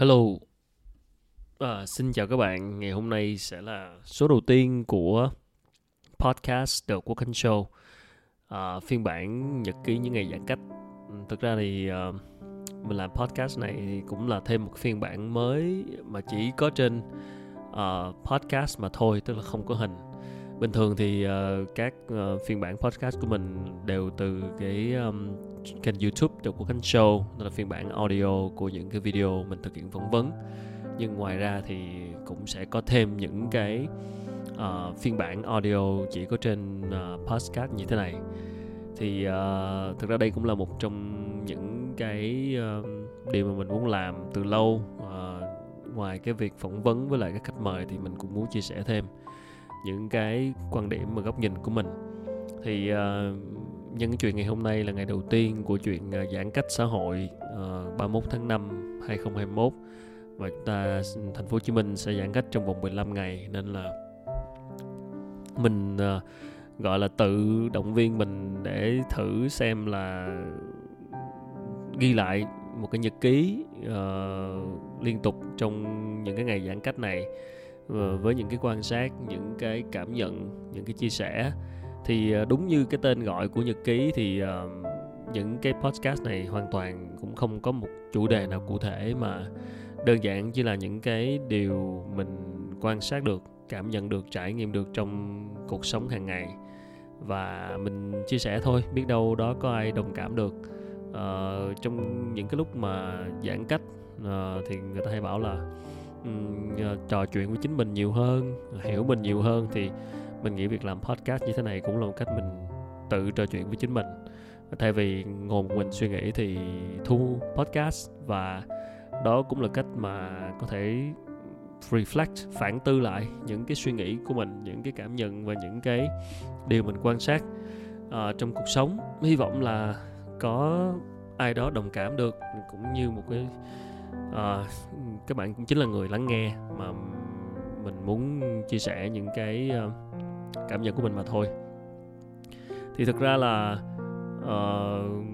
Hello, à, xin chào các bạn. Ngày hôm nay sẽ là số đầu tiên của podcast The Walking Show, à, phiên bản nhật ký những ngày giãn cách. Ừ, thực ra thì à, mình làm podcast này thì cũng là thêm một phiên bản mới mà chỉ có trên uh, podcast mà thôi, tức là không có hình. Bình thường thì uh, các uh, phiên bản podcast của mình đều từ cái um, kênh YouTube của kênh Show, đó là phiên bản audio của những cái video mình thực hiện phỏng vấn. Nhưng ngoài ra thì cũng sẽ có thêm những cái uh, phiên bản audio chỉ có trên uh, podcast như thế này. Thì uh, thực ra đây cũng là một trong những cái uh, điều mà mình muốn làm từ lâu. Uh, ngoài cái việc phỏng vấn với lại các khách mời thì mình cũng muốn chia sẻ thêm những cái quan điểm và góc nhìn của mình. Thì uh, nhân chuyện ngày hôm nay là ngày đầu tiên của chuyện uh, giãn cách xã hội ờ, uh, 31 tháng 5 2021 và chúng ta thành phố Hồ Chí Minh sẽ giãn cách trong vòng 15 ngày. Nên là mình uh, gọi là tự động viên mình để thử xem là ghi lại một cái nhật ký uh, liên tục trong những cái ngày giãn cách này. uh, Ờ, với những cái quan sát những cái cảm nhận những cái chia sẻ. Thì ờ, đúng như cái tên gọi của nhật ký thì ờ, những cái podcast này hoàn toàn cũng không có một chủ đề nào cụ thể mà đơn giản chỉ là những cái điều mình quan sát được cảm nhận được trải nghiệm được trong cuộc sống hàng ngày. Và mình chia sẻ thôi biết đâu đó có ai đồng cảm được. Uh, trong những cái lúc mà giãn cách uh, thì người ta hay bảo là um, uh, trò chuyện với chính mình nhiều hơn hiểu mình nhiều hơn thì mình nghĩ việc làm podcast như thế này cũng là một cách mình tự trò chuyện với chính mình. Thay vì ngồi một mình suy nghĩ thì thu podcast và đó cũng là cách mà có thể reflect phản tư lại những cái suy nghĩ của mình những cái cảm nhận và những cái điều mình quan sát uh, trong cuộc sống. Hy vọng là có ai đó đồng cảm được cũng như một cái uh, các bạn cũng chính là người lắng nghe mà mình muốn chia sẻ những cái uh, cảm nhận của mình mà thôi. Thì thực ra là uh,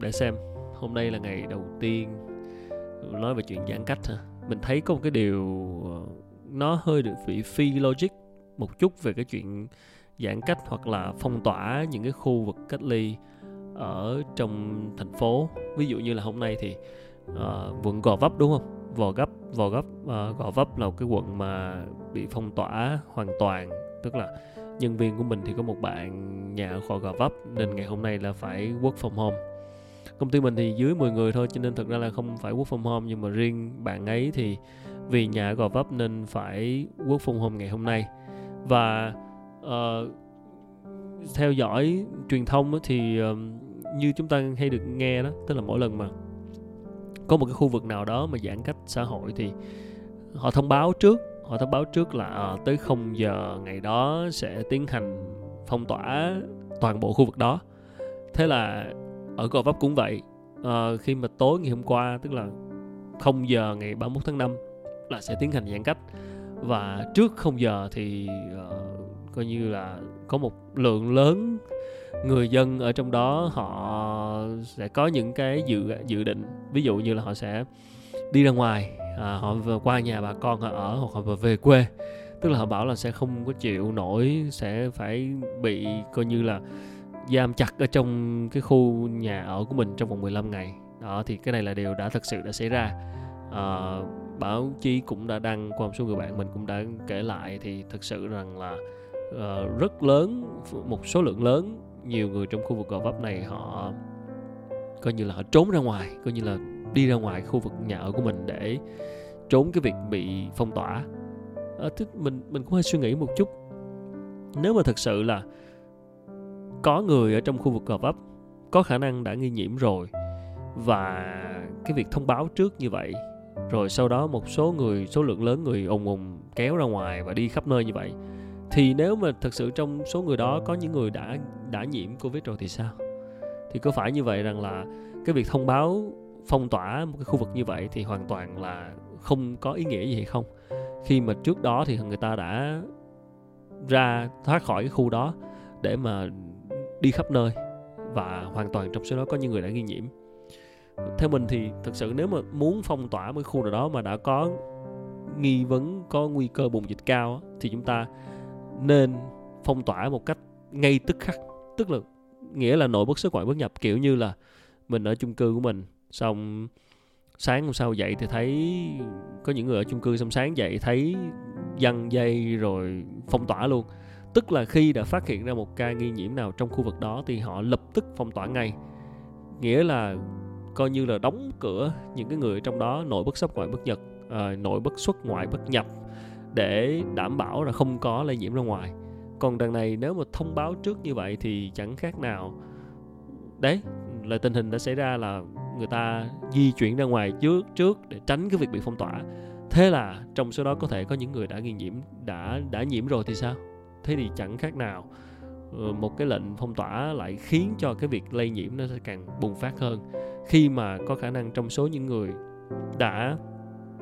để xem hôm nay là ngày đầu tiên nói về chuyện giãn cách hả? Mình thấy có một cái điều nó hơi được bị phi logic một chút về cái chuyện giãn cách hoặc là phong tỏa những cái khu vực cách ly ở trong thành phố. Ví dụ như là hôm nay thì uh, quận gò vấp đúng không? Gò gấp gò gấp uh, gò vấp là một cái quận mà bị phong tỏa hoàn toàn. Tức là nhân viên của mình thì có một bạn nhà ở khỏi gò vấp nên ngày hôm nay là phải work from home. Công ty mình thì dưới 10 người thôi cho nên thực ra là không phải work from home nhưng mà riêng bạn ấy thì vì nhà ở Gò Vấp nên phải work from home ngày hôm nay. Và uh, theo dõi truyền thông thì uh, như chúng ta hay được nghe đó tức là mỗi lần mà có một cái khu vực nào đó mà giãn cách xã hội thì họ thông báo trước họ thông báo trước là à, tới 0 giờ ngày đó sẽ tiến hành phong tỏa toàn bộ khu vực đó. Thế là ở Gò Vấp cũng vậy. À, khi mà tối ngày hôm qua tức là 0 giờ ngày 31 tháng 5 là sẽ tiến hành giãn cách. Và trước 0 giờ thì uh, coi như là có một lượng lớn người dân ở trong đó họ sẽ có những cái dự dự định. Ví dụ như là họ sẽ đi ra ngoài à, họ qua nhà bà con họ ở hoặc họ về quê. Tức là họ bảo là sẽ không có chịu nổi sẽ phải bị coi như là giam chặt ở trong cái khu nhà ở của mình trong vòng 15 ngày. Đó thì cái này là điều đã thật sự đã xảy ra. À, báo chí cũng đã đăng qua một số người bạn mình cũng đã kể lại thì thực sự rằng là uh, rất lớn một số lượng lớn nhiều người trong khu vực gò vấp này họ coi như là họ trốn ra ngoài coi như là đi ra ngoài khu vực nhà ở của mình để trốn cái việc bị phong tỏa. Ờ, à, thích mình mình cũng hơi suy nghĩ một chút. Nếu mà thực sự là có người ở trong khu vực gò vấp có khả năng đã nghi nhiễm rồi và cái việc thông báo trước như vậy rồi sau đó một số người số lượng lớn người ùng ùng kéo ra ngoài và đi khắp nơi như vậy thì nếu mà thật sự trong số người đó có những người đã đã nhiễm covid rồi thì sao? Thì có phải như vậy rằng là cái việc thông báo, phong tỏa một cái khu vực như vậy thì hoàn toàn là không có ý nghĩa gì hay không? Khi mà trước đó thì người ta đã ra thoát khỏi cái khu đó để mà đi khắp nơi và hoàn toàn trong số đó có những người đã nghi nhiễm. Theo mình thì thực sự nếu mà muốn phong tỏa một khu nào đó mà đã có nghi vấn, có nguy cơ bùng dịch cao thì chúng ta nên phong tỏa một cách ngay tức khắc. Tức là nghĩa là nội bất xuất ngoại bất nhập kiểu như là mình ở chung cư của mình xong sáng hôm sau dậy thì thấy có những người ở chung cư xong sáng dậy thấy dăng dây rồi phong tỏa luôn. Tức là khi đã phát hiện ra một ca nghi nhiễm nào trong khu vực đó thì họ lập tức phong tỏa ngay. Nghĩa là coi như là đóng cửa những cái người trong đó nội bất xuất ngoại bất nhập à, nội bất xuất ngoại bất nhập để đảm bảo là không có lây nhiễm ra ngoài. Còn đằng này nếu mà thông báo trước như vậy thì chẳng khác nào. Đấy, là tình hình đã xảy ra là người ta di chuyển ra ngoài trước trước để tránh cái việc bị phong tỏa. Thế là trong số đó có thể có những người đã nghi nhiễm, đã đã nhiễm rồi thì sao? Thế thì chẳng khác nào ờ, một cái lệnh phong tỏa lại khiến cho cái việc lây nhiễm nó sẽ càng bùng phát hơn. Khi mà có khả năng trong số những người đã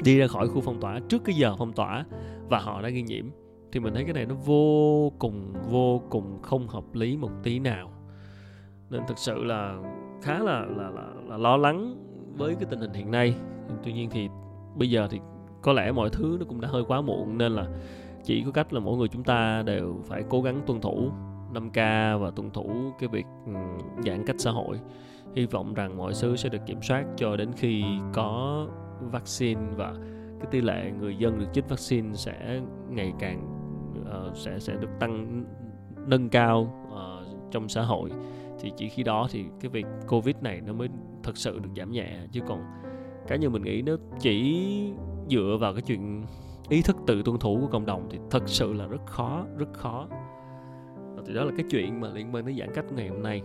đi ra khỏi khu phong tỏa trước cái giờ phong tỏa và họ đã ghi nhiễm thì mình thấy cái này nó vô cùng vô cùng không hợp lý một tí nào. Nên thực sự là khá là là là, là lo lắng với cái tình hình hiện nay. Tuy nhiên thì bây giờ thì có lẽ mọi thứ nó cũng đã hơi quá muộn nên là chỉ có cách là mỗi người chúng ta đều phải cố gắng tuân thủ 5K và tuân thủ cái việc giãn cách xã hội. Hy vọng rằng mọi thứ sẽ được kiểm soát cho đến khi có vaccine và cái tỷ lệ người dân được chích vaccine sẽ ngày càng uh, sẽ sẽ được tăng nâng cao uh, trong xã hội. Thì chỉ khi đó thì cái việc covid này nó mới thật sự được giảm nhẹ chứ còn cá nhân mình nghĩ nó chỉ dựa vào cái chuyện ý thức tự tuân thủ của cộng đồng thì thật sự là rất khó rất khó. Và thì đó là cái chuyện mà liên quan đến giãn cách ngày hôm nay.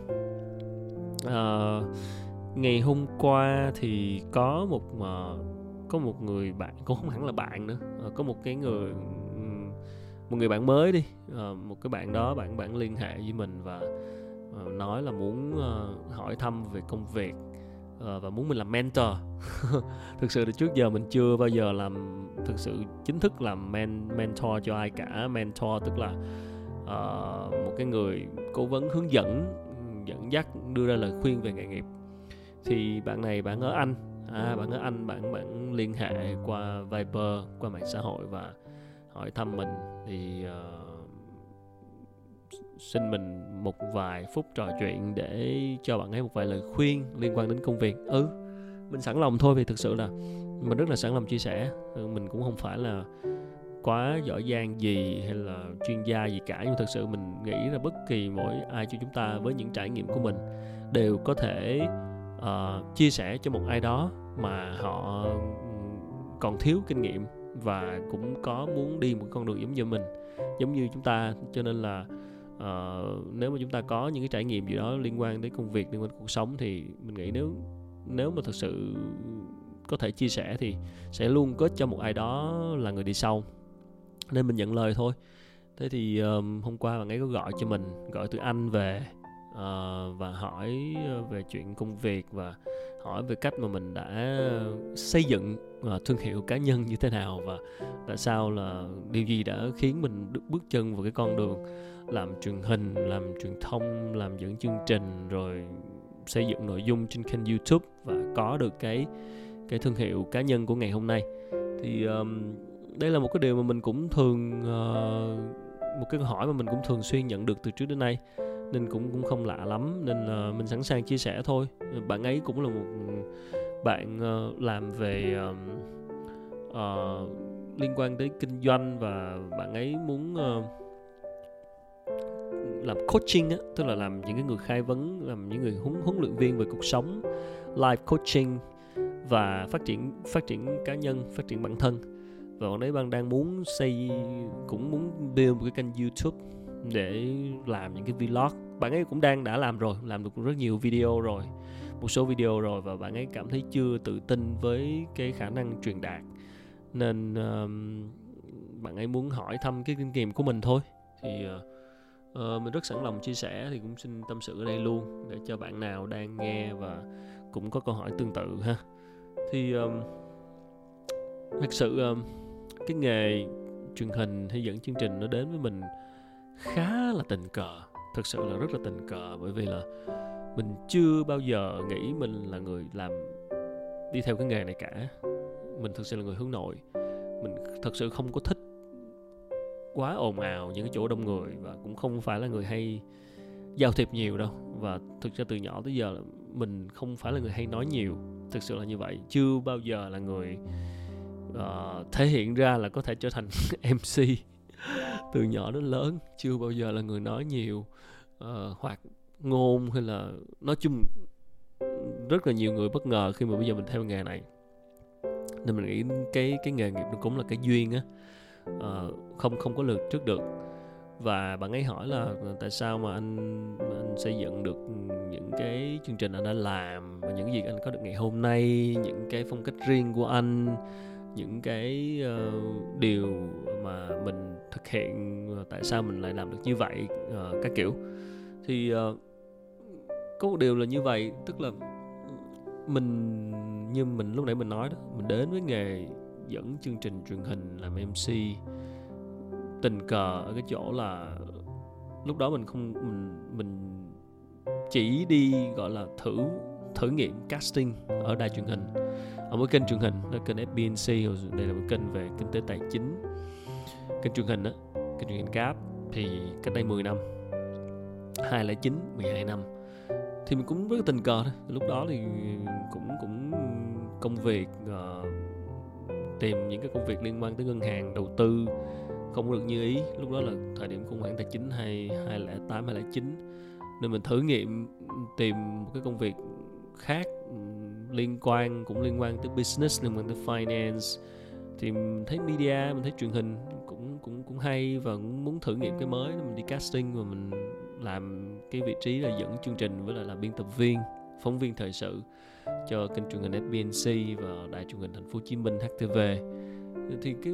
À, ngày hôm qua thì có một uh, có một người bạn cũng không hẳn là bạn nữa ờ, có một cái người một người bạn mới đi ờ, một cái bạn đó bạn bạn liên hệ với mình và uh, nói là muốn uh, hỏi thăm về công việc uh, và muốn mình làm mentor. Thực sự là trước giờ mình chưa bao giờ làm thực sự chính thức làm men mentor cho ai cả. Mentor tức là uh, một cái người cố vấn hướng dẫn dẫn dắt đưa ra lời khuyên về nghề nghiệp. Thì bạn này bạn ở anh à bạn ở anh bạn bạn liên hệ qua viber qua mạng xã hội và hỏi thăm mình. Thì uh, xin mình một vài phút trò chuyện để cho bạn ấy một vài lời khuyên liên quan đến công việc. Ừ mình sẵn lòng thôi vì thực sự là mình rất là sẵn lòng chia sẻ. Ừ, mình cũng không phải là quá giỏi giang gì hay là chuyên gia gì cả nhưng thực sự mình nghĩ là bất kỳ mỗi ai cho chúng ta với những trải nghiệm của mình đều có thể uh, chia sẻ cho một ai đó mà họ còn thiếu kinh nghiệm và cũng có muốn đi một con đường giống như mình giống như chúng ta. Cho nên là uh, nếu mà chúng ta có những cái trải nghiệm gì đó liên quan đến công việc liên quan đến cuộc sống thì mình nghĩ nếu nếu mà thực sự có thể chia sẻ thì sẽ luôn có cho một ai đó là người đi sau. Nên mình nhận lời thôi. Thế thì um, hôm qua bạn ấy có gọi cho mình gọi từ anh về uh, và hỏi ờ, về chuyện công việc và hỏi về cách mà mình đã xây dựng uh, thương hiệu cá nhân như thế nào và tại sao là điều gì đã khiến mình được bước chân vào cái con đường làm truyền hình làm truyền thông làm dẫn chương trình rồi xây dựng nội dung trên kênh youtube và có được cái cái thương hiệu cá nhân của ngày hôm nay. Thì um, đây là một cái điều mà mình cũng thường uh, một cái câu hỏi mà mình cũng thường xuyên nhận được từ trước đến nay nên cũng cũng không lạ lắm. Nên là mình sẵn sàng chia sẻ thôi. Bạn ấy cũng là một bạn uh, làm về uh, uh, liên quan tới kinh doanh và bạn ấy muốn uh, làm coaching á tức là làm những cái người khai vấn làm những người huấn huấn luyện viên về cuộc sống life coaching và phát triển phát triển cá nhân phát triển bản thân. Và bạn ấy bạn đang muốn xây cũng muốn build một cái kênh youtube để làm những cái vlog. Bạn ấy cũng đang đã làm rồi làm được rất nhiều video rồi một số video rồi và bạn ấy cảm thấy chưa tự tin với cái khả năng truyền đạt. Nên um, bạn ấy muốn hỏi thăm cái kinh nghiệm của mình thôi. Thì uh, mình rất sẵn lòng chia sẻ thì cũng xin tâm sự ở đây luôn để cho bạn nào đang nghe và cũng có câu hỏi tương tự ha. Thì um, thật sự um, cái nghề truyền hình hay dẫn chương trình nó đến với mình khá là tình cờ. Thực sự là rất là tình cờ bởi vì là mình chưa bao giờ nghĩ mình là người làm đi theo cái nghề này cả. Mình thực sự là người hướng nội. Mình thật sự không có thích quá ồn ào những cái chỗ đông người và cũng không phải là người hay giao thiệp nhiều đâu. Và thực ra từ nhỏ tới giờ mình không phải là người hay nói nhiều. Thực sự là như vậy. Chưa bao giờ là người uh, thể hiện ra là có thể trở thành mc từ nhỏ đến lớn chưa bao giờ là người nói nhiều uh, hoặc ngôn hay là nói chung rất là nhiều người bất ngờ khi mà bây giờ mình theo nghề này. Nên mình nghĩ cái cái nghề nghiệp nó cũng là cái duyên á uh, không không có lượt trước được. Và bạn ấy hỏi là tại sao mà anh anh xây dựng được những cái chương trình anh đã làm và những gì anh có được ngày hôm nay những cái phong cách riêng của anh những cái uh, điều mà mình thực hiện ờ, tại sao mình lại làm được như vậy uh, các kiểu. Thì uh, có một điều là như vậy tức là mình như mình lúc nãy mình nói đó mình đến với nghề dẫn chương trình truyền hình làm mc tình cờ ở cái chỗ là lúc đó mình không mình mình chỉ đi gọi là thử thử nghiệm casting ở đài truyền hình ở một kênh truyền hình là kênh FBNC đây là một kênh về kinh tế tài chính kênh truyền hình á kênh truyền hình cáp thì cách đây 10 năm 2009 12 năm. Thì mình cũng rất là tình cờ thôi. Lúc đó thì cũng cũng công việc uh, tìm những cái công việc liên quan tới ngân hàng đầu tư không được như ý. Lúc đó là thời điểm khủng hoảng tài chính hay hai lẻ tám hai lẻ chín. Nên mình thử nghiệm tìm một cái công việc khác liên quan cũng liên quan tới business liên quan tới finance. Thì mình thấy media mình thấy truyền hình cũng cũng cũng hay và cũng muốn thử nghiệm cái mới mình đi casting và mình làm cái vị trí là dẫn chương trình với lại là biên tập viên phóng viên thời sự cho kênh truyền hình FBNC và đài truyền hình thành phố Hồ Chí Minh HTV thì cái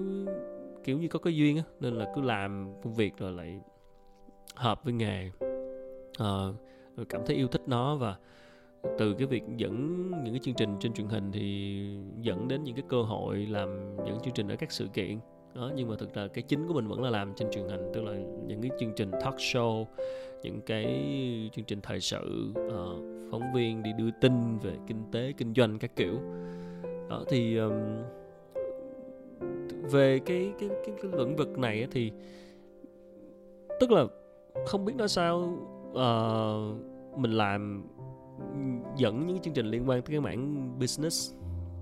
kiểu như có cái duyên á nên là cứ làm công việc rồi lại hợp với nghề. À, rồi cảm thấy yêu thích nó và từ cái việc dẫn những cái chương trình trên truyền hình thì dẫn đến những cái cơ hội làm những chương trình ở các sự kiện đó nhưng mà thực ra cái chính của mình vẫn là làm trên truyền hình tức là những cái chương trình talk show những cái chương trình thời sự uh, phóng viên đi đưa tin về kinh tế kinh doanh các kiểu. Đó thì um, về cái cái cái, cái lĩnh vực này thì tức là không biết nói sao uh, mình làm dẫn những chương trình liên quan tới cái mảng business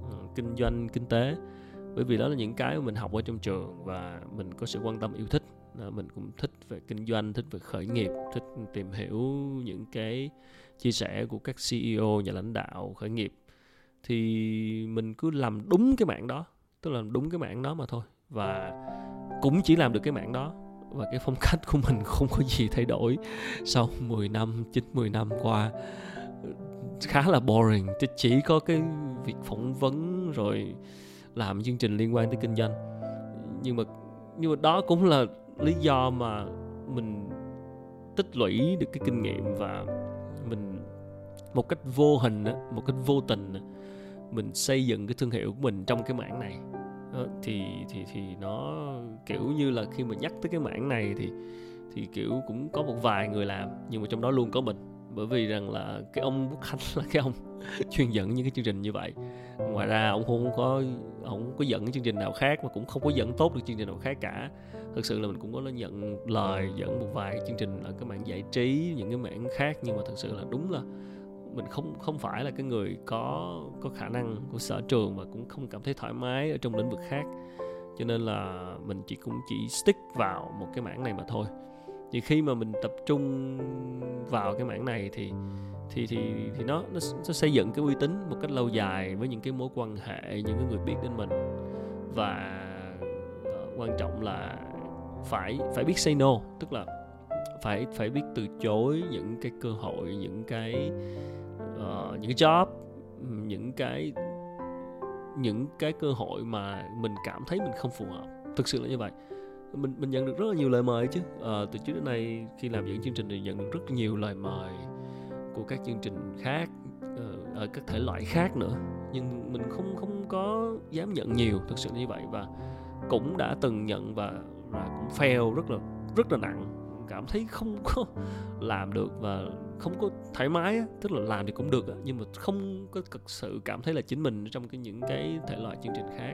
uh, kinh doanh kinh tế bởi vì đó là những cái mà mình học ở trong trường và mình có sự quan tâm, yêu thích. Mình cũng thích về kinh doanh, thích về khởi nghiệp, thích tìm hiểu những cái chia sẻ của các CEO nhà lãnh đạo, khởi nghiệp. Thì mình cứ làm đúng cái mảng đó, tức là đúng cái mảng đó mà thôi. Và cũng chỉ làm được cái mảng đó. Và cái phong cách của mình không có gì thay đổi sau 10 năm 9 10 năm qua. Khá là boring, chứ chỉ có cái việc phỏng vấn rồi làm chương trình liên quan tới kinh doanh. Nhưng mà nhưng mà đó cũng là lý do mà mình tích lũy được cái kinh nghiệm và mình, một cách vô hình một cách vô tình mình xây dựng cái thương hiệu của mình trong cái mảng này. Thì thì thì nó kiểu như là khi mà nhắc tới cái mảng này thì thì kiểu cũng có một vài người làm, nhưng mà trong đó luôn có mình bởi vì rằng là cái ông Quốc Khánh là cái ông chuyên dẫn những cái chương trình như vậy. Ngoài ra ông không có, ông có dẫn chương trình nào khác mà cũng không có dẫn tốt được chương trình nào khác cả. Thực sự là mình cũng có nhận lời, dẫn một vài chương trình ở cái mảng giải trí, những cái mảng khác. Nhưng mà thực sự là đúng là mình không không phải là cái người có có khả năng của sở trường và cũng không cảm thấy thoải mái ở trong lĩnh vực khác. Cho nên là mình chỉ cũng chỉ stick vào một cái mảng này mà thôi thì khi mà mình tập trung vào cái mảng này thì thì thì thì nó nó, nó xây dựng cái uy tín một cách lâu dài với những cái mối quan hệ những cái người biết đến mình. Và ờ, quan trọng là phải phải biết say no tức là phải phải biết từ chối những cái cơ hội những cái uh, những cái job những cái những cái cơ hội mà mình cảm thấy mình không phù hợp. Thực sự là như vậy mình mình nhận được rất là nhiều lời mời chứ. À, từ trước đến nay khi làm những chương trình thì nhận được rất nhiều lời mời của các chương trình khác ờ, ở các thể loại khác nữa. Nhưng mình không không có dám nhận nhiều thực sự như vậy. Và cũng đã từng nhận và và cũng fail rất là rất là nặng. Cảm thấy không có làm được và không có thoải mái tức là làm thì cũng được nhưng mà không có thực sự cảm thấy là chính mình trong cái những cái thể loại chương trình khác.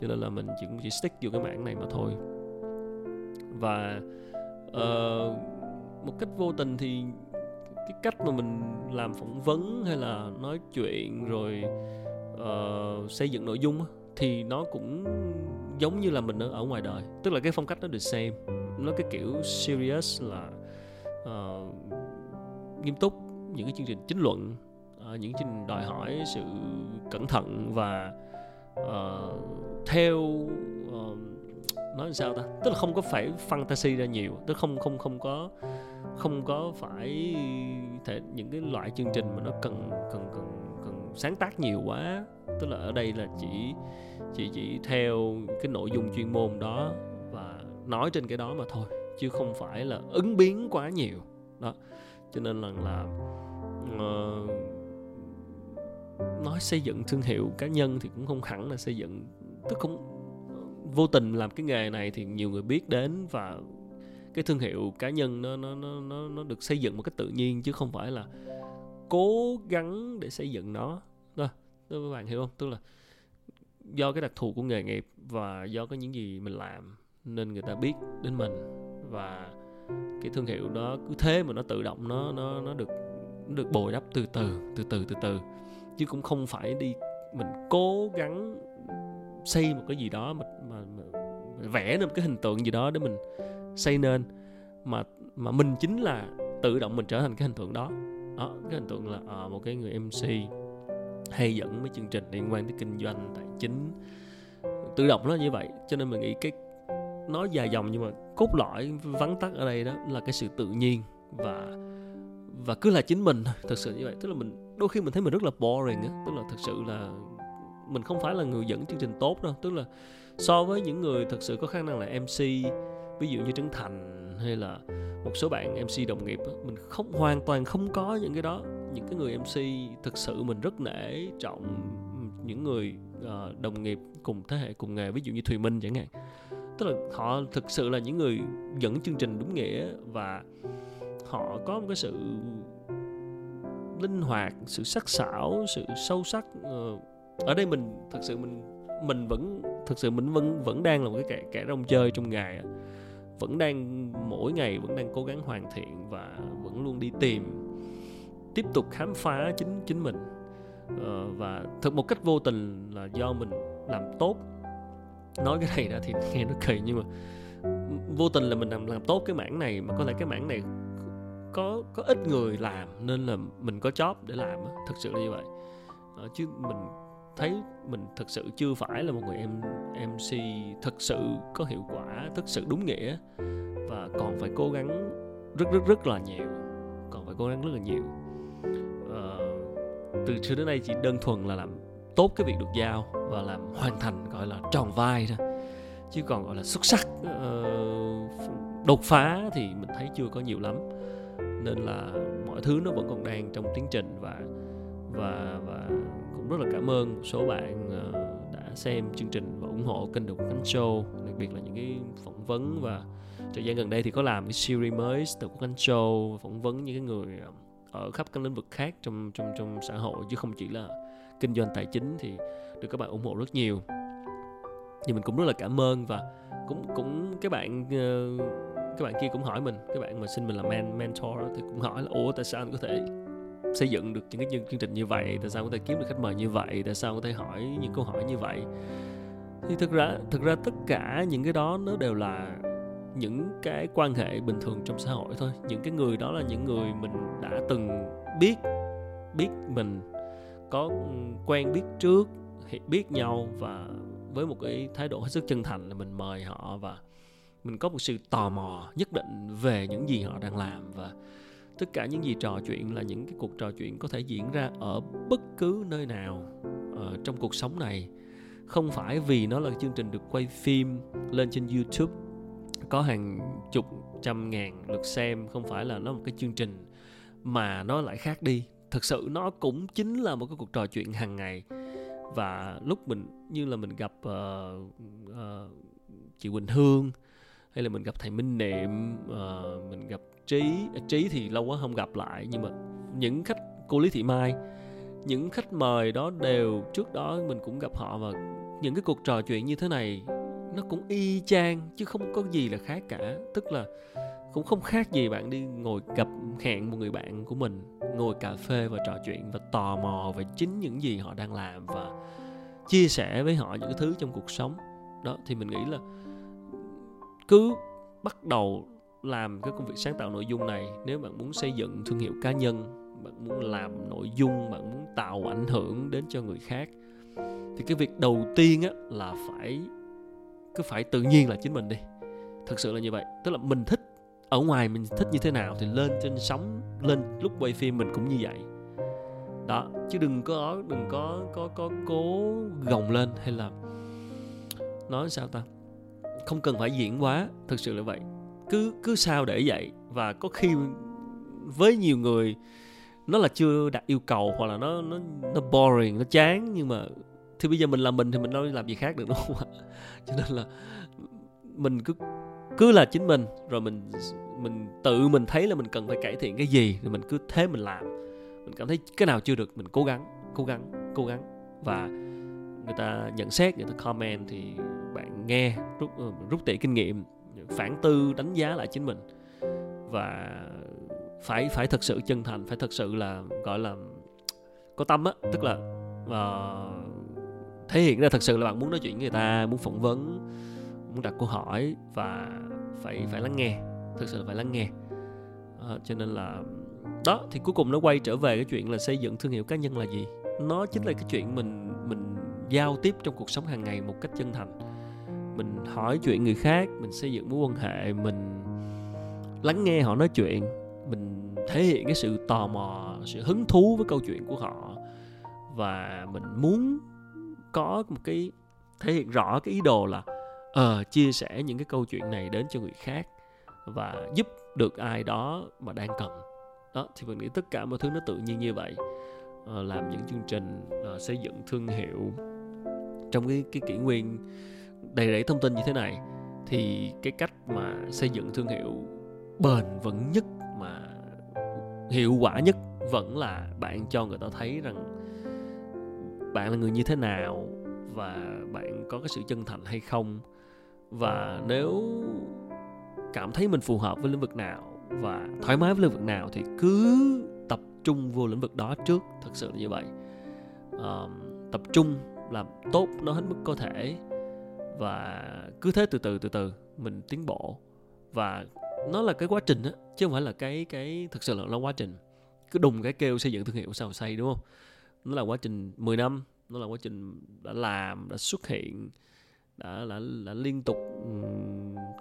Cho nên là mình chỉ chỉ stick vô cái mảng này mà thôi và uh, một cách vô tình thì cái cách mà mình làm phỏng vấn hay là nói chuyện rồi uh, xây dựng nội dung thì nó cũng giống như là mình ở, ở ngoài đời. Tức là cái phong cách nó được xem nó cái kiểu serious là uh, nghiêm túc những cái chương trình chính luận uh, những chương trình đòi hỏi sự cẩn thận và uh, theo uh, nói sao ta? Tức là không có phải fantasy ra nhiều tức không không không có không có phải thể những cái loại chương trình mà nó cần cần cần cần sáng tác nhiều quá. Tức là ở đây là chỉ chỉ chỉ theo cái nội dung chuyên môn đó và nói trên cái đó mà thôi chứ không phải là ứng biến quá nhiều. Đó. Cho nên là là uh, nói xây dựng thương hiệu cá nhân thì cũng không hẳn là xây dựng tức không vô tình làm cái nghề này thì nhiều người biết đến và cái thương hiệu cá nhân nó nó nó nó nó được xây dựng một cách tự nhiên chứ không phải là cố gắng để xây dựng nó. Đó các bạn hiểu không? Tức là do cái đặc thù của nghề nghiệp và do cái những gì mình làm nên người ta biết đến mình và cái thương hiệu đó cứ thế mà nó tự động nó nó nó được nó được bồi đắp từ từ từ từ từ từ. Chứ cũng không phải đi mình cố gắng xây một cái gì đó mà, mà, mà vẽ nên một cái hình tượng gì đó để mình xây nên. Mà mà mình chính là tự động mình trở thành cái hình tượng đó. Đó cái hình tượng là à, một cái người mc hay dẫn mấy chương trình liên quan tới kinh doanh tài chính tự động nó như vậy. Cho nên mình nghĩ cái nói dài dòng nhưng mà cốt lõi vắn tắt ở đây đó là cái sự tự nhiên và và cứ là chính mình. Thật sự như vậy. Tức là mình đôi khi mình thấy mình rất là boring á. Tức là thật sự là mình không phải là người dẫn chương trình tốt đâu. Tức là so với những người thật sự có khả năng là mc ví dụ như trấn thành hay là một số bạn mc đồng nghiệp mình không hoàn toàn không có những cái đó. Những cái người mc thực sự mình rất nể trọng những người uh, đồng nghiệp cùng thế hệ cùng nghề ví dụ như thùy minh chẳng hạn. Tức là họ thực sự là những người dẫn chương trình đúng nghĩa và họ có một cái sự linh hoạt sự sắc sảo sự sâu sắc uh, ở đây mình thực sự mình mình vẫn thực sự mình vẫn vẫn đang là một cái kẻ kẻ rong chơi trong ngày vẫn đang mỗi ngày vẫn đang cố gắng hoàn thiện và vẫn luôn đi tìm tiếp tục khám phá chính chính mình. Ờ, và thực một cách vô tình là do mình làm tốt. Nói cái này ra thì nghe nó kỳ nhưng mà vô tình là mình làm làm tốt cái mảng này mà có lẽ cái mảng này có có ít người làm nên là mình có job để làm thực sự là như vậy. Ờ, chứ mình thấy mình thực sự chưa phải là một người em MC thực sự có hiệu quả thực sự đúng nghĩa. Và còn phải cố gắng rất rất rất là nhiều. Còn phải cố gắng rất là nhiều. À, từ xưa đến nay chỉ đơn thuần là làm tốt cái việc được giao và làm hoàn thành gọi là tròn vai thôi. Chứ còn gọi là xuất sắc uh, đột phá thì mình thấy chưa có nhiều lắm. Nên là mọi thứ nó vẫn còn đang trong tiến trình và và và cũng rất là cảm ơn một số bạn ờ, đã xem chương trình và ủng hộ kênh Được Khánh Show, đặc biệt là những cái phỏng vấn và thời gian gần đây thì có làm cái series mới Được Khánh Show, phỏng vấn những cái người ờ, ở khắp các lĩnh vực khác trong trong trong xã hội, chứ không chỉ là kinh doanh tài chính thì được các bạn ủng hộ rất nhiều. Thì mình cũng rất là cảm ơn và cũng cũng các bạn ờ, các bạn kia cũng hỏi mình các bạn mà xin mình là man, mentor thì cũng hỏi là, ủa, tại sao anh có thể xây dựng được những cái chương trình như vậy, tại sao có thể kiếm được khách mời như vậy, tại sao có thể hỏi những câu hỏi như vậy? Thì thực ra thực ra tất cả những cái đó nó đều là những cái quan hệ bình thường trong xã hội thôi. Những cái người đó là những người mình đã từng biết biết mình, có quen biết trước biết nhau và với một cái thái độ hết sức chân thành là mình mời họ và mình có một sự tò mò nhất định về những gì họ đang làm và tất cả những gì trò chuyện là những cái cuộc trò chuyện có thể diễn ra ở bất cứ nơi nào uh, trong cuộc sống này. Không phải vì nó là chương trình được quay phim lên trên youtube có hàng chục trăm ngàn lượt xem không phải là nó một cái chương trình mà nó lại khác đi. Thực sự nó cũng chính là một cái cuộc trò chuyện hàng ngày. Và lúc mình như là mình gặp uh, uh, chị Quỳnh Hương hay là mình gặp thầy Minh Niệm uh, mình gặp trí trí thì lâu quá không gặp lại, nhưng mà những khách cô lý thị mai, những khách mời đó đều trước đó mình cũng gặp họ và những cái cuộc trò chuyện như thế này nó cũng y chang chứ không có gì là khác cả. Tức là cũng không khác gì bạn đi ngồi gặp hẹn một người bạn của mình, ngồi cà phê và trò chuyện và tò mò về chính những gì họ đang làm và chia sẻ với họ những cái thứ trong cuộc sống. Đó, thì mình nghĩ là cứ bắt đầu làm cái công việc sáng tạo nội dung này, nếu bạn muốn xây dựng thương hiệu cá nhân, bạn muốn làm nội dung, bạn muốn tạo ảnh hưởng đến cho người khác, thì cái việc đầu tiên á là phải, cứ phải tự nhiên là chính mình đi. Thật sự là như vậy, tức là mình thích, ở ngoài mình thích như thế nào thì lên trên sóng, lên lúc quay phim mình cũng như vậy. Đó, chứ đừng có đừng có có có cố gồng lên hay là, nói sao ta, không cần phải diễn quá thực sự là vậy cứ cứ sao để vậy? Và có khi với nhiều người, nó là chưa đạt yêu cầu hoặc là nó nó nó boring, nó chán, nhưng mà thì bây giờ mình làm mình thì mình đâu làm gì khác được, đúng không ạ? Cho nên là mình cứ cứ là chính mình, rồi mình mình tự mình thấy là mình cần phải cải thiện cái gì, thì mình cứ thế mình làm. Mình cảm thấy cái nào chưa được, mình cố gắng cố gắng cố gắng. Và người ta nhận xét, người ta comment thì bạn nghe, rút ờ, rút tỉa kinh nghiệm phản tư đánh giá lại chính mình. Và phải phải thật sự chân thành phải thật sự là gọi là có tâm á tức là uh, thể hiện ra thật sự là bạn muốn nói chuyện với người ta muốn phỏng vấn muốn đặt câu hỏi và phải phải lắng nghe thực sự là phải lắng nghe. À, cho nên là đó thì cuối cùng nó quay trở về cái chuyện là xây dựng thương hiệu cá nhân là gì? Nó chính là cái chuyện mình mình giao tiếp trong cuộc sống hàng ngày một cách chân thành mình hỏi chuyện người khác mình xây dựng mối quan hệ mình lắng nghe họ nói chuyện mình thể hiện cái sự tò mò sự hứng thú với câu chuyện của họ. Và mình muốn có một cái thể hiện rõ cái ý đồ là uh, chia sẻ những cái câu chuyện này đến cho người khác và giúp được ai đó mà đang cần. Đó thì mình nghĩ tất cả mọi thứ nó tự nhiên như vậy. Uh, làm những chương trình uh, xây dựng thương hiệu trong cái cái kỷ nguyên đầy rẫy thông tin như thế này thì cái cách mà xây dựng thương hiệu bền vững nhất mà hiệu quả nhất vẫn là bạn cho người ta thấy rằng bạn là người như thế nào và bạn có cái sự chân thành hay không. Và nếu cảm thấy mình phù hợp với lĩnh vực nào và thoải mái với lĩnh vực nào thì cứ tập trung vô lĩnh vực đó trước thật sự là như vậy. Uh, tập trung làm tốt nó hết mức có thể và cứ thế từ từ từ từ mình tiến bộ. Và nó là cái quá trình á chứ không phải là cái cái thực sự là nó quá trình. Cứ đùng cái kêu xây dựng thương hiệu sao xây đúng không? Nó là quá trình 10 năm nó là quá trình đã làm đã xuất hiện đã đã, đã liên tục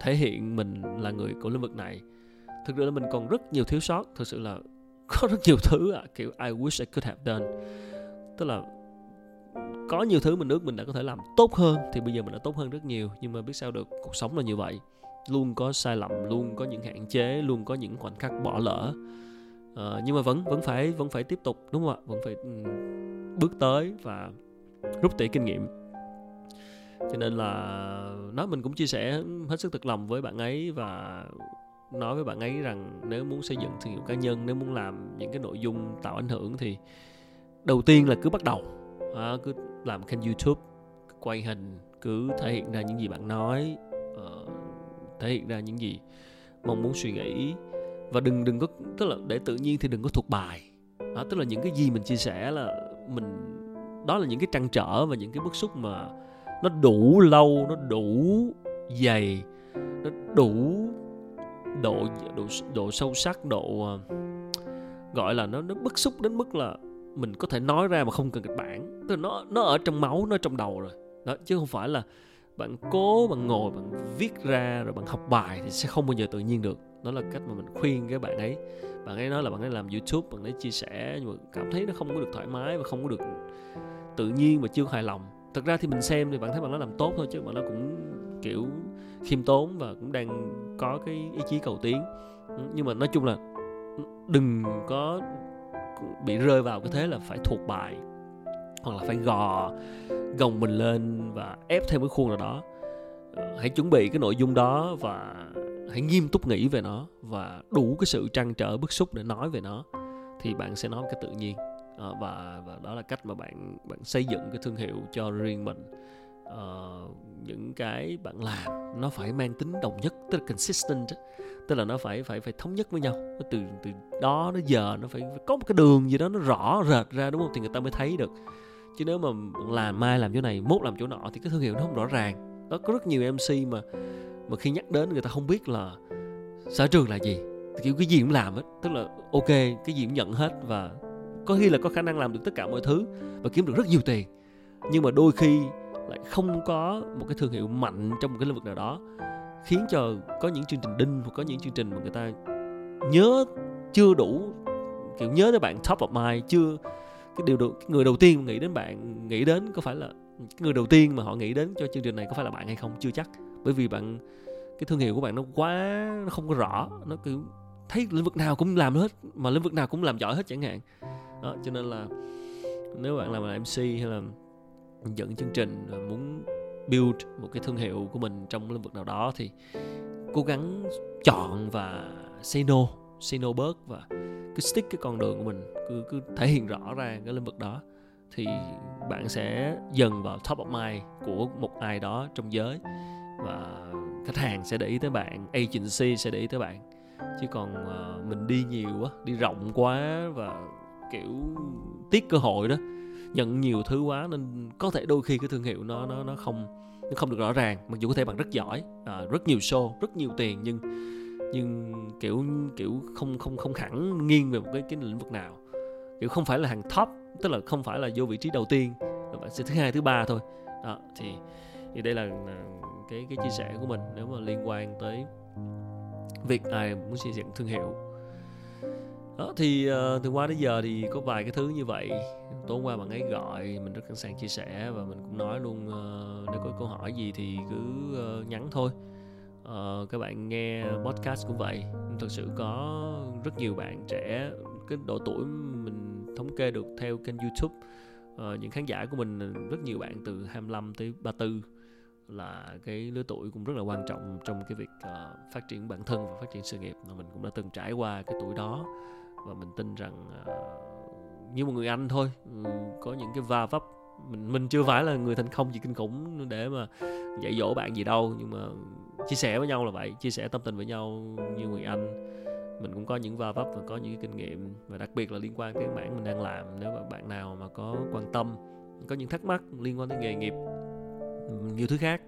thể hiện mình là người của lĩnh vực này. Thực sự là mình còn rất nhiều thiếu sót thực sự là có rất nhiều thứ à, kiểu I wish I could have done. Tức là có nhiều thứ mình ước mình đã có thể làm tốt hơn thì bây giờ mình đã tốt hơn rất nhiều. Nhưng mà biết sao được cuộc sống là như vậy. Luôn có sai lầm luôn có những hạn chế luôn có những khoảnh khắc bỏ lỡ. Uh, nhưng mà vẫn vẫn phải vẫn phải tiếp tục đúng không ạ? Vẫn phải um, bước tới và rút tỉa kinh nghiệm. Cho nên là nó mình cũng chia sẻ hết sức thật lòng với bạn ấy và nói với bạn ấy rằng nếu muốn xây dựng thương hiệu cá nhân nếu muốn làm những cái nội dung tạo ảnh hưởng thì đầu tiên là cứ bắt đầu à, cứ làm kênh youtube quay hình cứ thể hiện ra những gì bạn nói uh, thể hiện ra những gì mong muốn suy nghĩ. Và đừng đừng có tức là để tự nhiên thì đừng có thuộc bài. À, tức là những cái gì mình chia sẻ là mình đó là những cái trăn trở và những cái bức xúc mà nó đủ lâu nó đủ dày nó đủ độ độ độ sâu sắc độ ờ, gọi là nó nó bức xúc đến mức là mình có thể nói ra mà không cần kịch bản. Tức là nó nó ở trong máu, nó ở trong đầu rồi. Đó, chứ không phải là bạn cố, bạn ngồi, bạn viết ra rồi bạn học bài thì sẽ không bao giờ tự nhiên được. Đó là cách mà mình khuyên cái bạn ấy. Bạn ấy nói là bạn ấy làm youtube, bạn ấy chia sẻ nhưng mà cảm thấy nó không có được thoải mái và không có được tự nhiên và chưa hài lòng. Thật ra thì mình xem thì bạn thấy bạn nó làm tốt thôi chứ bạn nó cũng, kiểu, khiêm tốn và cũng đang có cái ý chí cầu tiến. Ừ, nhưng mà nói chung là đừng có bị rơi vào cái thế là phải thuộc bài hoặc là phải gò gồng mình lên và ép theo cái khuôn nào đó. Ờ, hãy chuẩn bị cái nội dung đó và hãy nghiêm túc nghĩ về nó và đủ cái sự trăn trở bức xúc để nói về nó thì bạn sẽ nói một cách tự nhiên. À, và và đó là cách mà bạn bạn xây dựng cái thương hiệu cho riêng mình uh, những cái bạn làm nó phải mang tính đồng nhất tức là consistent tức là nó phải phải phải thống nhất với nhau. Từ từ đó đến giờ nó phải, phải có một cái đường gì đó nó rõ rệt ra đúng không? Thì người ta mới thấy được. Chứ nếu mà làm mai làm chỗ này mốt làm chỗ nọ thì cái thương hiệu nó không rõ ràng. Đó có rất nhiều mc mà mà khi nhắc đến người ta không biết là sở trường là gì. Kiểu cái gì cũng làm hết. Tức là ok cái gì cũng nhận hết và có khi là có khả năng làm được tất cả mọi thứ và kiếm được rất nhiều tiền. Nhưng mà đôi khi lại không có một cái thương hiệu mạnh trong một cái lĩnh vực nào đó khiến cho có những chương trình đinh hoặc có những chương trình mà người ta nhớ chưa đủ kiểu nhớ tới bạn top of mind chưa cái điều đầu, cái người đầu tiên nghĩ đến bạn nghĩ đến có phải là cái người đầu tiên mà họ nghĩ đến cho chương trình này có phải là bạn hay không chưa chắc. Bởi vì bạn cái thương hiệu của bạn nó quá nó không có rõ nó kiểu thấy lĩnh vực nào cũng làm hết mà lĩnh vực nào cũng làm giỏi hết chẳng hạn. Đó cho nên là nếu bạn làm là mc hay là dẫn chương trình muốn build một cái thương hiệu của mình trong lĩnh vực nào đó thì cố gắng chọn và say no say no bớt và cứ stick cái con đường của mình, cứ cứ thể hiện rõ ra cái lĩnh vực đó. Thì bạn sẽ dần vào top of mind của một ai đó trong giới và khách hàng sẽ để ý tới bạn, agency sẽ để ý tới bạn. Chứ còn ờ, mình đi nhiều quá, đi rộng quá và, kiểu, tiếc cơ hội đó nhận nhiều thứ quá nên có thể đôi khi cái thương hiệu nó nó nó không nó không được rõ ràng mặc dù có thể bạn rất giỏi à, rất nhiều show rất nhiều tiền nhưng nhưng kiểu kiểu không không không hẳn nghiêng về một cái cái lĩnh vực nào. Kiểu không phải là hàng top tức là không phải là vô vị trí đầu tiên bạn sẽ thứ hai thứ ba thôi. Đó thì thì đây là cái cái chia sẻ của mình nếu mà liên quan tới việc ai muốn xây dựng thương hiệu đó thì uh, từ qua đến giờ thì có vài cái thứ như vậy. Tối qua bạn ấy gọi mình rất sẵn sàng chia sẻ và mình cũng nói luôn uh, nếu có câu hỏi gì thì cứ uh, nhắn thôi. Uh, các bạn nghe podcast cũng vậy. Thực sự có rất nhiều bạn trẻ cái độ tuổi mình thống kê được theo kênh youtube. Uh, những khán giả của mình rất nhiều bạn từ 25 tới 34 là cái lứa tuổi cũng rất là quan trọng trong cái việc uh, phát triển bản thân và phát triển sự nghiệp mà mình cũng đã từng trải qua cái tuổi đó và mình tin rằng uh, như một người anh thôi ừ, có những cái va vấp. Mình mình chưa phải là người thành công gì kinh khủng để mà dạy dỗ bạn gì đâu. Nhưng mà chia sẻ với nhau là vậy chia sẻ tâm tình với nhau như người anh. Mình cũng có những va vấp và có những cái kinh nghiệm và đặc biệt là liên quan cái mảng mình đang làm. Nếu mà bạn nào mà có quan tâm có những thắc mắc liên quan tới nghề nghiệp nhiều thứ khác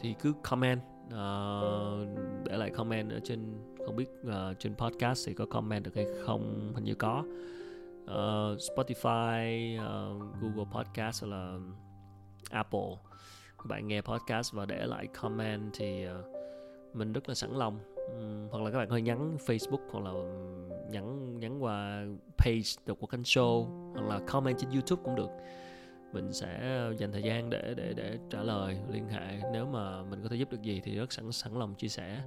thì cứ comment uh, để lại comment ở trên không biết uh, trên podcast thì có comment được hay không? Hình như có. Uh, Spotify uh, Google Podcast hoặc là Apple. Các bạn nghe podcast và để lại comment thì uh, mình rất là sẵn lòng. Um, hoặc là các bạn có nhắn Facebook hoặc là nhắn nhắn qua page The Quốc kênh Show hoặc là comment trên YouTube cũng được. Mình sẽ dành thời gian để để để trả lời liên hệ. Nếu mà mình có thể giúp được gì thì rất sẵn sẵn lòng chia sẻ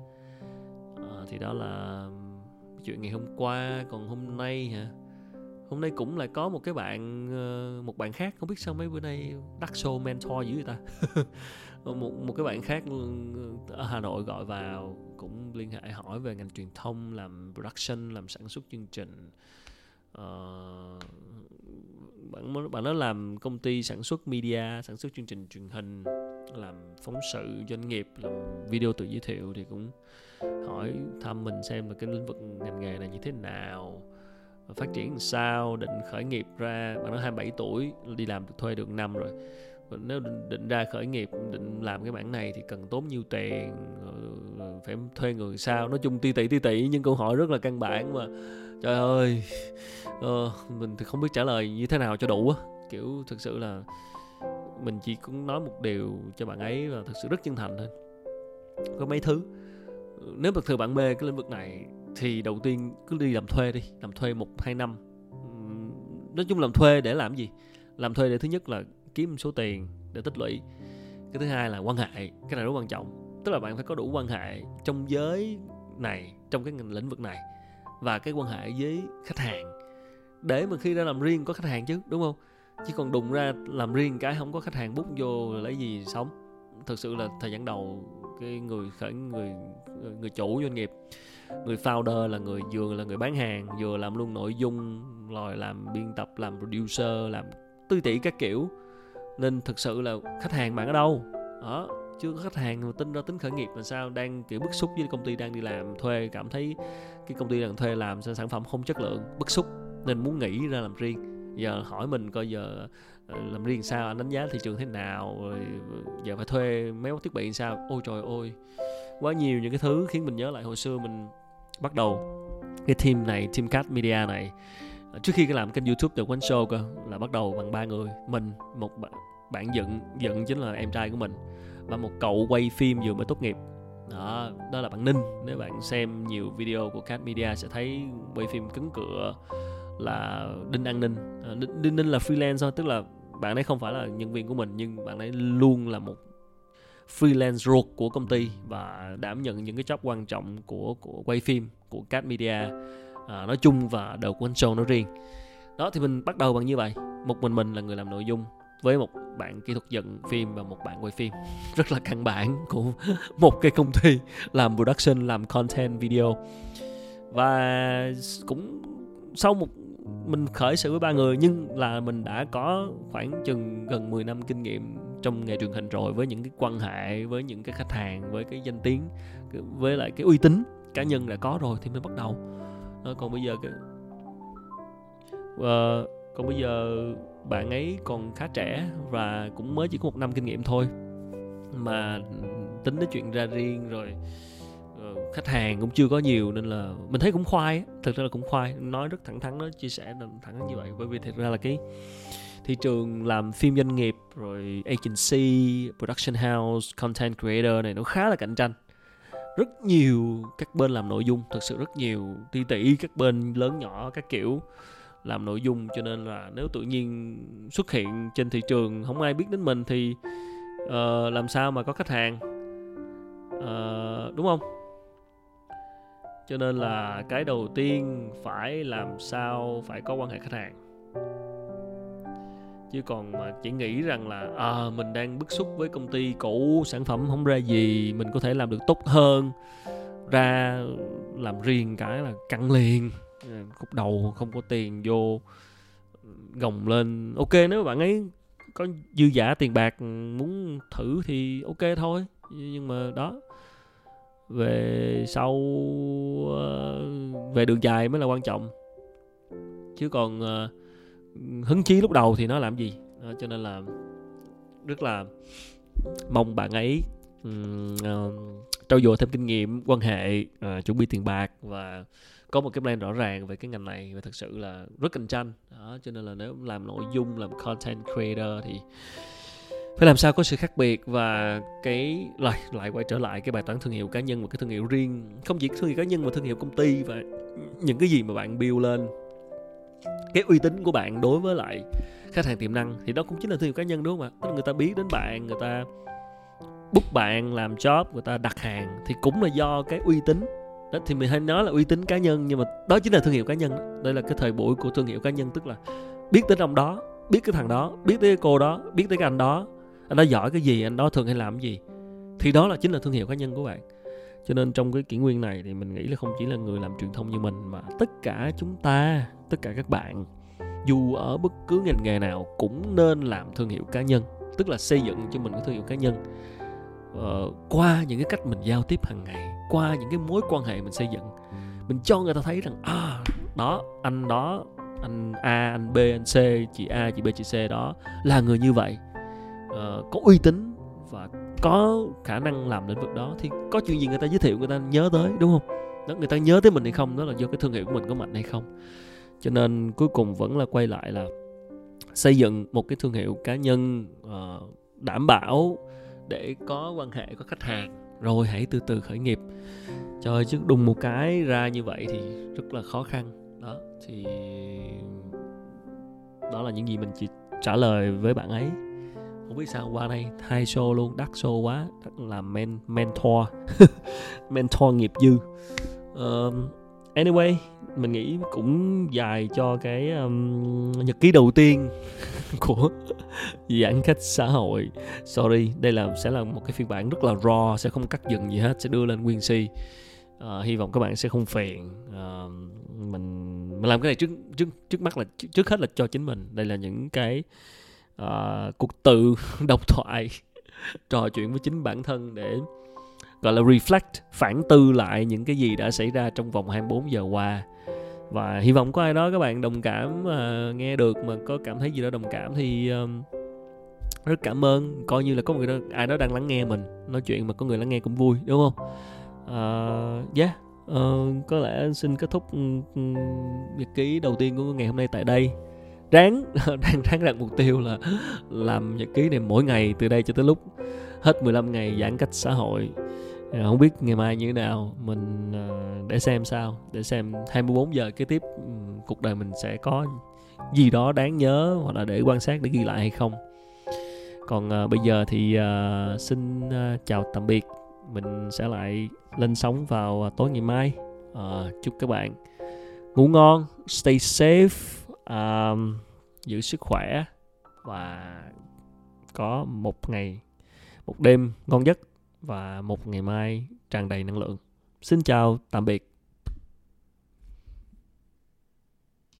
thì đó là chuyện ngày hôm qua còn hôm nay hả? Hôm nay cũng lại có một cái bạn ờ, một bạn khác không biết sao mấy bữa nay đắc show mentor dữ vậy ta? Ờ, một một cái bạn khác ừ, ở Hà Nội gọi vào cũng liên hệ hỏi về ngành truyền thông làm production làm sản xuất chương trình. Uh, bạn bạn nó làm công ty sản xuất media sản xuất chương trình truyền hình làm phóng sự doanh nghiệp làm video tự giới thiệu thì cũng hỏi thăm mình xem là cái lĩnh vực ngành nghề này như thế nào phát triển làm sao định khởi nghiệp ra bạn nói 27 tuổi đi làm được thuê được năm rồi. Nếu định, định ra khởi nghiệp định làm cái mảng này thì cần tốn nhiêu tiền phải thuê người sao? Nói chung ti tỷ ti tỷ nhưng câu hỏi rất là căn bản mà. Trời ơi uh, mình thì không biết trả lời như thế nào cho đủ á. Kiểu thực sự là mình chỉ cũng nói một điều cho bạn ấy là thực sự rất chân thành thôi. Có mấy thứ nếu thực sự bạn mê cái lĩnh vực này thì đầu tiên cứ đi làm thuê đi, làm thuê một hai năm. Nói chung làm thuê để làm gì? Làm thuê để thứ nhất là kiếm số tiền để tích lũy, cái thứ hai là quan hệ, cái này rất quan trọng. Tức là bạn phải có đủ quan hệ trong giới này, trong cái lĩnh vực này và cái quan hệ với khách hàng. Để mà khi ra làm riêng có khách hàng chứ, đúng không? Chứ còn đùng ra làm riêng cái không có khách hàng bút vô lấy gì sống. Thực sự là thời gian đầu cái người khởi, người người chủ doanh nghiệp. Người founder là người vừa là người bán hàng, vừa làm luôn nội dung, rồi làm biên tập, làm producer, làm tư tỷ các kiểu. Nên thực sự là khách hàng bạn ở đâu? Đó chưa có khách hàng mà tin ra tính khởi nghiệp là sao, đang kiểu bức xúc với công ty đang đi làm thuê, cảm thấy cái công ty đang thuê làm sản phẩm không chất lượng, bức xúc. Nên muốn nghĩ ra làm riêng. Giờ hỏi mình coi giờ Ờ, làm riêng sao anh đánh giá thị trường thế nào rồi giờ phải thuê mấy thiết bị sao? Ôi trời ơi quá nhiều những cái thứ khiến mình nhớ lại hồi xưa mình bắt đầu cái team này team cat media này. Ờ, trước khi cái làm kênh youtube The One Show cơ là bắt đầu bằng ba người mình một bạn, bạn dựng dựng chính là em trai của mình và một cậu quay phim vừa mới tốt nghiệp. Đó đó là bạn ninh. Nếu bạn xem nhiều video của cat media sẽ thấy quay phim cứng cửa là đinh an ninh. Ờ, đinh, ninh là freelance thôi tức là bạn ấy không phải là nhân viên của mình nhưng bạn ấy luôn là một freelance ruột của công ty và đảm nhận những cái job quan trọng của của quay phim của Cat Media. À, nói chung và đầu của anh show nói riêng. Đó thì mình bắt đầu bằng như vậy. Một mình mình là người làm nội dung với một bạn kỹ thuật dựng phim và một bạn quay phim. Rất là căn bản của một cái công ty làm production làm content video. Và cũng sau một mình khởi sự với ba người nhưng là mình đã có khoảng chừng gần 10 năm kinh nghiệm trong nghề truyền hình rồi với những cái quan hệ với những cái khách hàng với cái danh tiếng với lại cái uy tín cá nhân đã có rồi thì mới bắt đầu. À, còn bây giờ cái à, còn bây giờ bạn ấy còn khá trẻ và cũng mới chỉ có một năm kinh nghiệm thôi. Mà tính đến chuyện ra riêng rồi uh, Ờ, khách hàng cũng chưa có nhiều nên là mình thấy cũng khoai thực ra là cũng khoai. Nói rất thẳng thắn đó chia sẻ thẳng thắn như vậy. Bởi vì thực ra là cái thị trường làm phim doanh nghiệp rồi agency production house content creator này nó khá là cạnh tranh. Rất nhiều các bên làm nội dung thực sự rất nhiều tỷ tỷ các bên lớn nhỏ các kiểu làm nội dung. Cho nên là nếu tự nhiên xuất hiện trên thị trường không ai biết đến mình thì uh, làm sao mà có khách hàng? Uh, đúng không? Cho nên là cái đầu tiên phải làm sao phải có quan hệ khách hàng. Chứ còn mà chỉ nghĩ rằng là à, mình đang bức xúc với công ty cũ sản phẩm không ra gì mình có thể làm được tốt hơn ra làm riêng cái là căng liền khúc đầu không có tiền vô gồng lên. Ok nếu bạn ấy có dư giả tiền bạc muốn thử thì ok thôi. Nhưng mà đó về sau ờ, về đường dài mới là quan trọng. Chứ còn ờ, hứng chí lúc đầu thì nó làm gì? Đó, cho nên là rất là mong bạn ấy um, uh, trau dồi thêm kinh nghiệm quan hệ uh, chuẩn bị tiền bạc và có một cái plan rõ ràng về cái ngành này và thật sự là rất cạnh tranh. Đó cho nên là nếu làm nội dung làm content creator thì phải làm sao có sự khác biệt và cái lại lại quay trở lại cái bài toán thương hiệu cá nhân và cái thương hiệu riêng? Không chỉ thương hiệu cá nhân mà thương hiệu công ty và những cái gì mà bạn build lên. Cái uy tín của bạn đối với lại khách hàng tiềm năng thì đó cũng chính là thương hiệu cá nhân, đúng không ạ? Tức là người ta biết đến bạn, người ta book bạn làm job, người ta đặt hàng thì cũng là do cái uy tín. Đó, thì mình hay nói là uy tín cá nhân nhưng mà đó chính là thương hiệu cá nhân. Đó. đây là cái thời buổi của thương hiệu cá nhân, tức là biết đến ông đó, biết cái thằng đó, biết tới cái cô đó, biết tới cái anh đó anh đó giỏi cái gì anh đó thường hay làm cái gì. Thì đó là chính là thương hiệu cá nhân của bạn. Cho nên trong cái kỷ nguyên này thì mình nghĩ là không chỉ là người làm truyền thông như mình mà tất cả chúng ta tất cả các bạn dù ở bất cứ ngành nghề nào cũng nên làm thương hiệu cá nhân tức là xây dựng cho mình cái thương hiệu cá nhân. Ờ, qua những cái cách mình giao tiếp hàng ngày qua những cái mối quan hệ mình xây dựng mình cho người ta thấy rằng à đó anh đó anh A anh B anh C chị A chị B chị C đó là người như vậy uh, có uy tín và có khả năng làm lĩnh vực đó thì có chuyện gì người ta giới thiệu người ta nhớ tới đúng không? Đó người ta nhớ tới mình hay không đó là do cái thương hiệu của mình có mạnh hay không. Cho nên cuối cùng vẫn là quay lại là xây dựng một cái thương hiệu cá nhân uh, đảm bảo để có quan hệ có khách hàng. Rồi hãy từ từ khởi nghiệp. Trời chứ đùng một cái ra như vậy thì rất là khó khăn. Đó thì đó là những gì mình chỉ trả lời với bạn ấy không biết sao qua đây hai show luôn đắt show quá đắt làm men mentor. Mentor nghiệp dư. Uh, anyway mình nghĩ cũng dài cho cái um, nhật ký đầu tiên của giãn cách xã hội. Sorry đây là sẽ là một cái phiên bản rất là raw sẽ không cắt dừng gì hết sẽ đưa lên nguyên si. Uh, hy vọng các bạn sẽ không phiền. Uh, mình mình làm cái này trước trước trước mắt là trước hết là cho chính mình. Đây là những cái uh, cuộc tự độc thoại trò chuyện với chính bản thân để gọi là reflect phản tư lại những cái gì đã xảy ra trong vòng 24 giờ qua. Và hy vọng có ai đó các bạn đồng cảm uh, nghe được mà có cảm thấy gì đó đồng cảm thì um, rất cảm ơn. Coi như là có người đó ai đó đang lắng nghe mình nói chuyện mà có người lắng nghe cũng vui đúng không? Uh, yeah. Uh, có lẽ xin kết thúc nhật ký đầu tiên của ngày hôm nay tại đây ráng đang ráng đặt mục tiêu là làm nhật ký này mỗi ngày từ đây cho tới lúc hết 15 ngày giãn cách xã hội. À, không biết ngày mai như thế nào mình à, để xem sao để xem 24 giờ kế tiếp ừ, cuộc đời mình sẽ có gì đó đáng nhớ hoặc là để quan sát để ghi lại hay không. Còn à, bây giờ thì à, xin chào tạm biệt. Mình sẽ lại lên sóng vào tối ngày mai. Chúc các bạn ngủ ngon stay safe um, giữ sức khỏe và có một ngày một đêm ngon giấc và một ngày mai tràn đầy năng lượng. Xin chào tạm biệt.